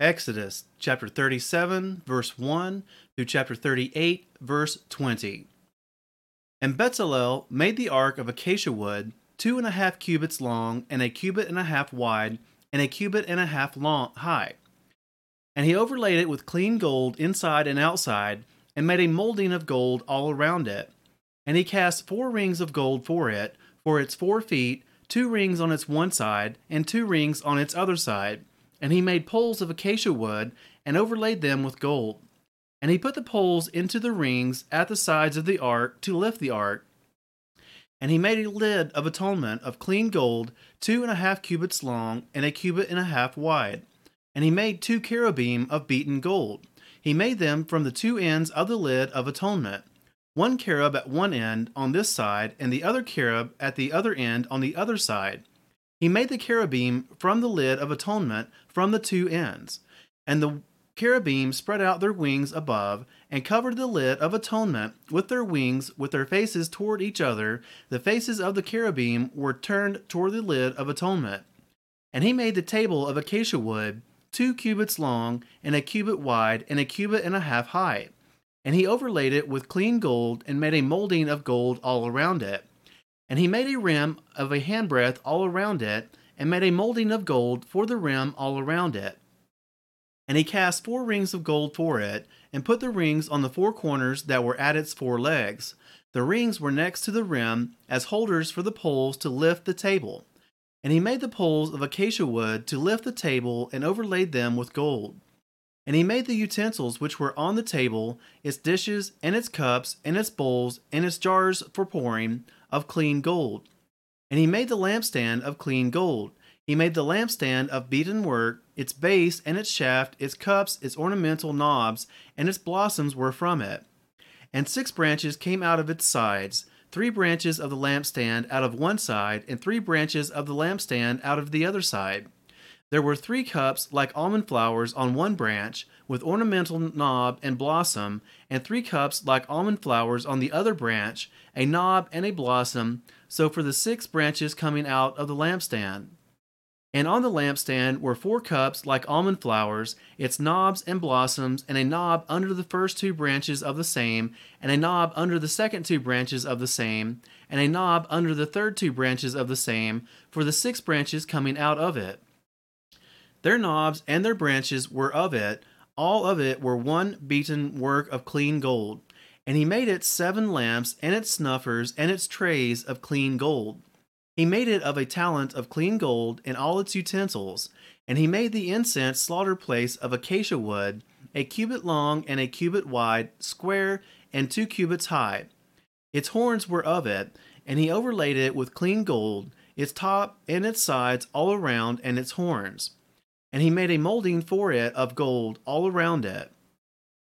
Exodus chapter 37, verse 1 through chapter 38, verse 20. And Bezalel made the ark of acacia wood, two and a half cubits long, and a cubit and a half wide, and a cubit and a half long high. And he overlaid it with clean gold inside and outside, and made a molding of gold all around it. And he cast four rings of gold for it, for its four feet, two rings on its one side, and two rings on its other side and he made poles of acacia wood and overlaid them with gold. And he put the poles into the rings at the sides of the ark to lift the ark. And he made a lid of atonement of clean gold, two and a half cubits long and a cubit and a half wide. And he made two cherubim of beaten gold. He made them from the two ends of the lid of atonement, one cherub at one end on this side, and the other cherub at the other end on the other side. He made the cherubim from the lid of atonement from the two ends, and the cherubim spread out their wings above and covered the lid of atonement with their wings with their faces toward each other. The faces of the cherubim were turned toward the lid of atonement. And he made the table of acacia wood, two cubits long, and a cubit wide, and a cubit and a half high. And he overlaid it with clean gold, and made a molding of gold all around it. And he made a rim of a handbreadth all around it, and made a molding of gold for the rim all around it. And he cast four rings of gold for it, and put the rings on the four corners that were at its four legs. The rings were next to the rim as holders for the poles to lift the table. And he made the poles of acacia wood to lift the table and overlaid them with gold. And he made the utensils which were on the table, its dishes, and its cups, and its bowls, and its jars for pouring, of clean gold. And he made the lampstand of clean gold. He made the lampstand of beaten work, its base and its shaft, its cups, its ornamental knobs, and its blossoms were from it. And six branches came out of its sides, three branches of the lampstand out of one side, and three branches of the lampstand out of the other side. There were three cups like almond flowers on one branch, with ornamental knob and blossom, and three cups like almond flowers on the other branch, a knob and a blossom, so for the six branches coming out of the lampstand. And on the lampstand were four cups like almond flowers, its knobs and blossoms, and a knob under the first two branches of the same, and a knob under the second two branches of the same, and a knob under the third two branches of the same, for the six branches coming out of it. Their knobs and their branches were of it, all of it were one beaten work of clean gold. And he made it seven lamps, and its snuffers, and its trays of clean gold. He made it of a talent of clean gold, and all its utensils. And he made the incense slaughter place of acacia wood, a cubit long and a cubit wide, square, and two cubits high. Its horns were of it, and he overlaid it with clean gold, its top and its sides all around, and its horns and he made a molding for it of gold all around it.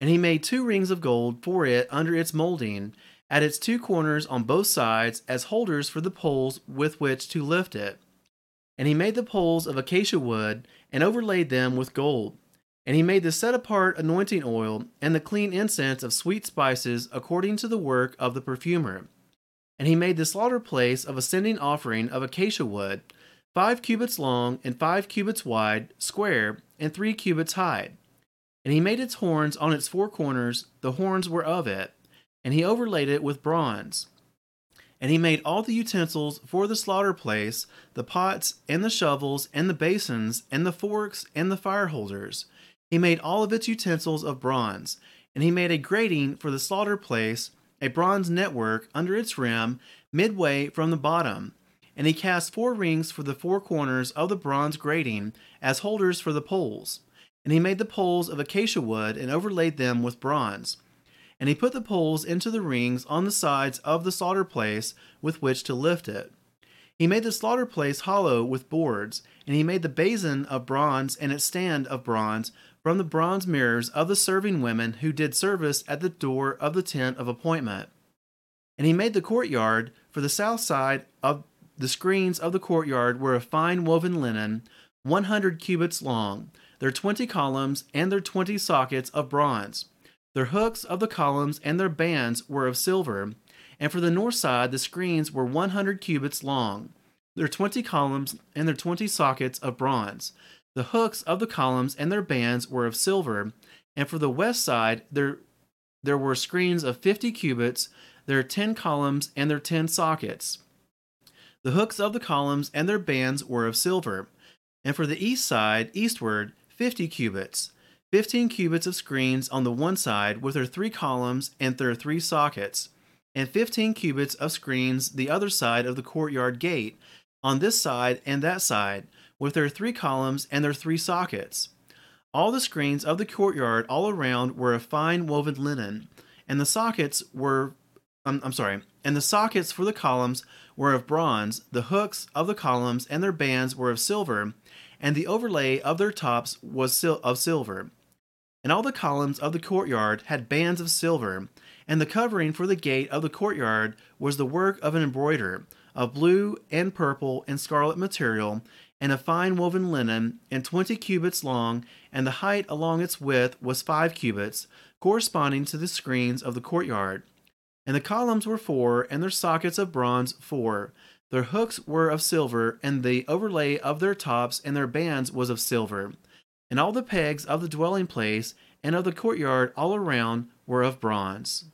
And he made two rings of gold for it under its molding, at its two corners on both sides, as holders for the poles with which to lift it. And he made the poles of acacia wood, and overlaid them with gold. And he made the set apart anointing oil, and the clean incense of sweet spices, according to the work of the perfumer. And he made the slaughter place of ascending offering of acacia wood, five cubits long and five cubits wide, square, and three cubits high. And he made its horns on its four corners, the horns were of it, and he overlaid it with bronze. And he made all the utensils for the slaughter place, the pots, and the shovels, and the basins, and the forks, and the fire holders. He made all of its utensils of bronze. And he made a grating for the slaughter place, a bronze network under its rim, midway from the bottom and he cast four rings for the four corners of the bronze grating as holders for the poles. And he made the poles of acacia wood and overlaid them with bronze. And he put the poles into the rings on the sides of the slaughter place with which to lift it. He made the slaughter place hollow with boards, and he made the basin of bronze and its stand of bronze from the bronze mirrors of the serving women who did service at the door of the tent of appointment. And he made the courtyard for the south side of the screens of the courtyard were of fine woven linen, 100 cubits long, their 20 columns and their 20 sockets of bronze. Their hooks of the columns and their bands were of silver, and for the north side the screens were 100 cubits long, their 20 columns and their 20 sockets of bronze. The hooks of the columns and their bands were of silver, and for the west side there there were screens of fifty cubits, their ten columns and their ten sockets. The hooks of the columns and their bands were of silver, and for the east side, eastward, fifty cubits, fifteen cubits of screens on the one side with their three columns and their three sockets, and fifteen cubits of screens the other side of the courtyard gate, on this side and that side, with their three columns and their three sockets. All the screens of the courtyard all around were of fine woven linen, and the sockets were I'm, I'm sorry, and the sockets for the columns were of bronze, the hooks of the columns and their bands were of silver, and the overlay of their tops was sil- of silver. And all the columns of the courtyard had bands of silver, and the covering for the gate of the courtyard was the work of an embroiderer, of blue and purple and scarlet material, and of fine woven linen, and twenty cubits long, and the height along its width was five cubits, corresponding to the screens of the courtyard. And the columns were four, and their sockets of bronze four. Their hooks were of silver, and the overlay of their tops and their bands was of silver. And all the pegs of the dwelling place and of the courtyard all around were of bronze.